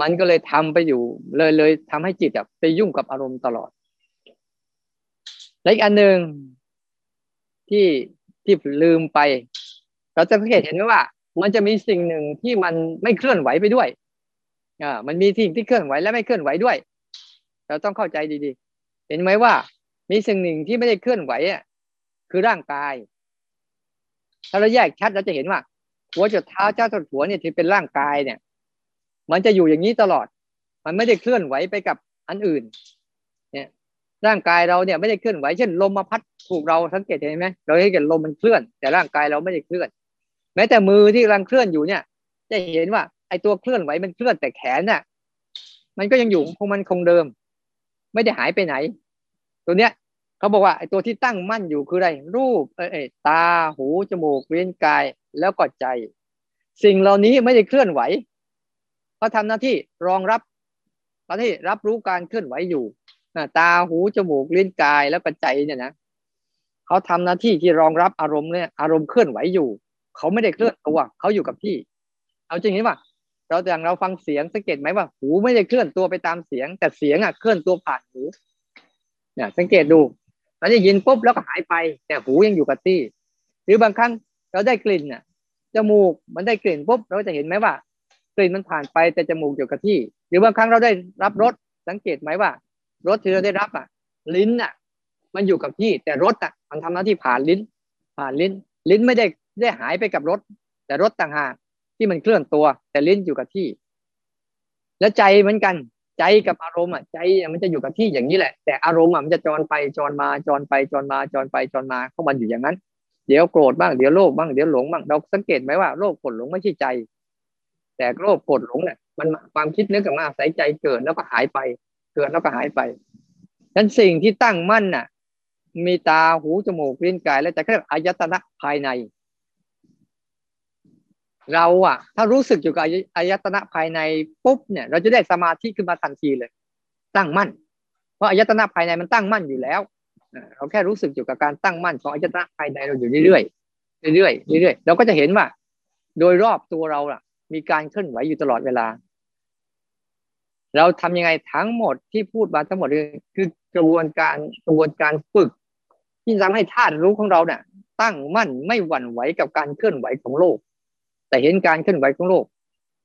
มันก็เลยทำไปอยู่ เลยเลยทำให้จิตอะไปยุ่งกับอารมณ์ตลอด และอีกอันหนึ่งที่ที่ลืมไป เราจะสังเกตเห็นไหมว่า มันจะมีสิ่งหนึ่งที่มันไม่เคลื่อนไหวไปด้วยอ่ามันมีสิ่งที่เคลื่อนไหวและไม่เคลื่อนไหวด้วย เราต้องเข้าใจดีๆ เห็นไหมว่า มีสิ่งหนึ่งที่ไม่ได้เคลื่อนไหวอะคือร่างกาย ถ้าเราแยกชัดเราจะเห็นว่า หัวจดเท้าเจ้าจดหัวเนี่ยที่เป็นร่างกายเนี่ย มันจะอยู่อย่างนี้ตลอด มันไม่ได้เคลื่อนไหวไปกับอันอื่น เนี่ยร่างกายเราเนี่ยไม่ได้เคลื่อนไหว เช่น ลมมาพัดถูกเราสังเกตเห็นไหมเราเห็นลมมันเคลื่อน แต่ร่างกายเราไม่ได้เคลื่อน แม้แต่มือที่กำลังเคลื่อนอยู่เนี่ย จะเห็นว่า ไอ้ตัวเคลื่อนไหวมันเคลื่อนแต่แขนเนี่ยมันก็ยังอยู่คงมันคงเดิม ไม่ได้หายไปไหน ตัวเนี้ยเขาบอกว่าไอ้ตัวที่ตั้งมั่นอยู่คืออะไร รูปเอ้ตาหูจมูกเวียนกายแล้วก็ใจ สิ่งเหล่านี้ไม่ได้เคลื่อนไหว เขาทำหน้าที่รองรับตอนที่รับรู้การเคลื่อนไหวอยู่ตาหูจมูกลิ้นกายแล้วก็ใจเนี่ยนะเขาทำหน้าที่ที่รองรับอารมณ์เนี่ยอารมณ์เคลื่อนไหวอยู่เขาไม่ได้เคลื่อนตัวเขาอยู่กับที่ เอาจริงๆว่าเราอย่างเราฟังเสียงสังเกตไหมว่า หูไม่ได้เคลื่อนตัวไปตามเสียง แต่เสียงอะเคลื่อนตัวผ่านหูเนี่ยสังเกตดูเราได้ยินปุ๊บแล้วก็หายไป แต่หูยังอยู่กับที่ หรือบางครั้งเราได้กลิ่นน่ะจมูกมันได้กลิ่นปุ๊บเราจะเห็นไหมว่า กลิ่นมันผ่านไปแต่จมูกอยู่กับที่ หรือบางครั้งเราได้รับรสสังเกตไหมว่า รสที่เราได้รับอะ ลิ้นอะ มันอยู่กับที่ แต่รสอะ มันทำหน้าที่ผ่านลิ้น ผ่านลิ้น ลิ้นไม่ได้ได้หายไปกับรสแต่รสต่างหากที่มันเคลื่อนตัว แต่ลิ้นอยู่กับที่ แล้วใจเหมือนกัน ใจกับอารมณ์อะใจมันจะอยู่กับที่อย่างนี้แหละ แต่อารมณ์มันจะจรไปจรมาจรไปจรมาจรไปจรมาเข้ามันอยู่อย่างนั้นเดี๋ยวโกรธบ้างเดี๋ยวโลภบ้างเดี๋ยวหลงบ้างเราสังเกตไหมว่าโลภโกรธหลงไม่ใช่ใจ แต่โลภโกรธหลงเนี่ยมันความคิดนึกกับมาใส่ใจเกิดแล้วก็หายไป เกิดแล้วก็หายไปดังนั้นสิ่งที่ตั้งมั่นน่ะ มีตาหูจมูกลิ้นกายและใจเรียกอายตนะภายใน เราอะถ้ารู้สึกอยู่กับอายตนะภายในปุ๊บเนี่ยเราจะได้สมาธิขึ้นมาทันทีเลย ตั้งมั่น เพราะอายตนะภายในมันตั้งมั่นอยู่แล้วเราแค่รู้สึกอยู่กับการตั้งมั่นของอายตนะภายในเราอยู่เรื่อยๆเรื่อยๆเรื่อยๆเราก็จะเห็นว่า โดยรอบตัวเราล่ะ มีการเคลื่อนไหวอยู่ตลอดเวลา เราทำยังไงทั้งหมดที่พูดมาทั้งหมดคือกระบวนการกระบวนการฝึก ที่ทำให้ธาตุรู้ของเราเนี่ยตั้งมั่นไม่หวั่นไหวกับการเคลื่อนไหวของโลก แต่เห็นการเคลื่อนไหวของโลก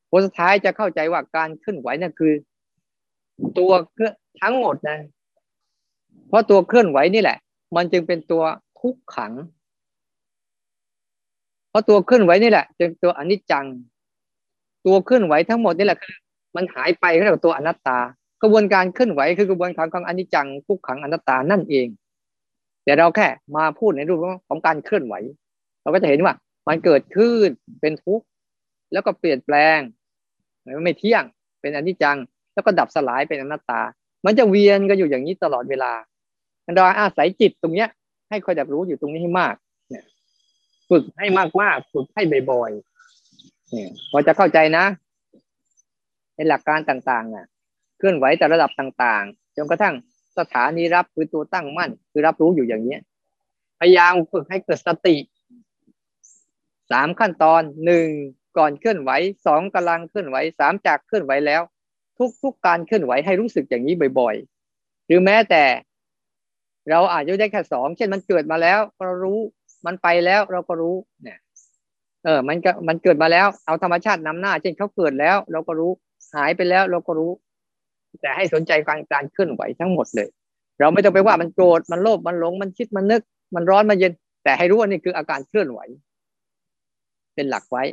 ผลสุดท้ายจะเข้าใจว่าการเคลื่อนไหวนั่นคือ ตัวทั้งหมดนะ เพราะตัวเคลื่อนไหวนี่แหละ มันจึงเป็นตัวทุกขัง เพราะตัวเคลื่อนไหวนี่แหละจึงตัวอนิจจัง ตัวเคลื่อนไหวทั้งหมดนี่แหละคือมันหายไปเรียกว่าตัวอนัตตา กระบวนการเคลื่อนไหวคือกระบวนการของอนิจจังทุกขังอนัตตานั่นเอง แต่เราแค่มาพูดในรูปของการเคลื่อนไหว เราก็จะเห็นว่า มันเกิดขึ้นเป็นทุกข์แล้วก็เปลี่ยนแปลงไม่เที่ยงเป็นอนิจจัง แล้วก็ดับสลายเป็นอนัตตา มันจะเวียนก็อยู่อย่างนี้ตลอดเวลาเราอาศัยจิตตรงเนี้ย ให้คอยดับรู้อยู่ตรงนี้ให้มากฝึกให้มากมาฝึกให้บ่อยๆ เนี่ยพอจะเข้าใจนะในหลักการต่างๆน่ะ เคลื่อนไหวแต่ระดับต่างๆจนกระทั่งสถานีรับคือตัวตั้งมั่น คือรับรู้อยู่อย่างเนี้ย พยายามฝึกให้เกิดสติสามขั้นตอนหนึ่งก่อนเคลื่อนไหวสองกำลังเคลื่อนไหวสามจากเคลื่อนไหวแล้ว ทุกทุกการเคลื่อนไหวให้รู้สึกอย่างนี้บ่อยๆ หรือแม้แต่ เราอาจจะได้แค่สองเช่นมันเกิดมาแล้วเรารู้มันไปแล้วเราก็รู้เนี่ย เออ มันก็มันเกิดมาแล้ว เอาธรรมชาตินำหน้า เช่นเขาเกิดแล้ว เราก็รู้หายไปแล้วเราก็รู้ แต่ให้สนใจการการเคลื่อนไหวทั้งหมดเลย เราไม่ต้องไปว่ามันโกรธมันโลภมันหลงมันคิดมันนึก มันร้อนมันเย็น แต่ให้รู้ว่านี่คืออาการเคลื่อนไหว เป็นหลักไว้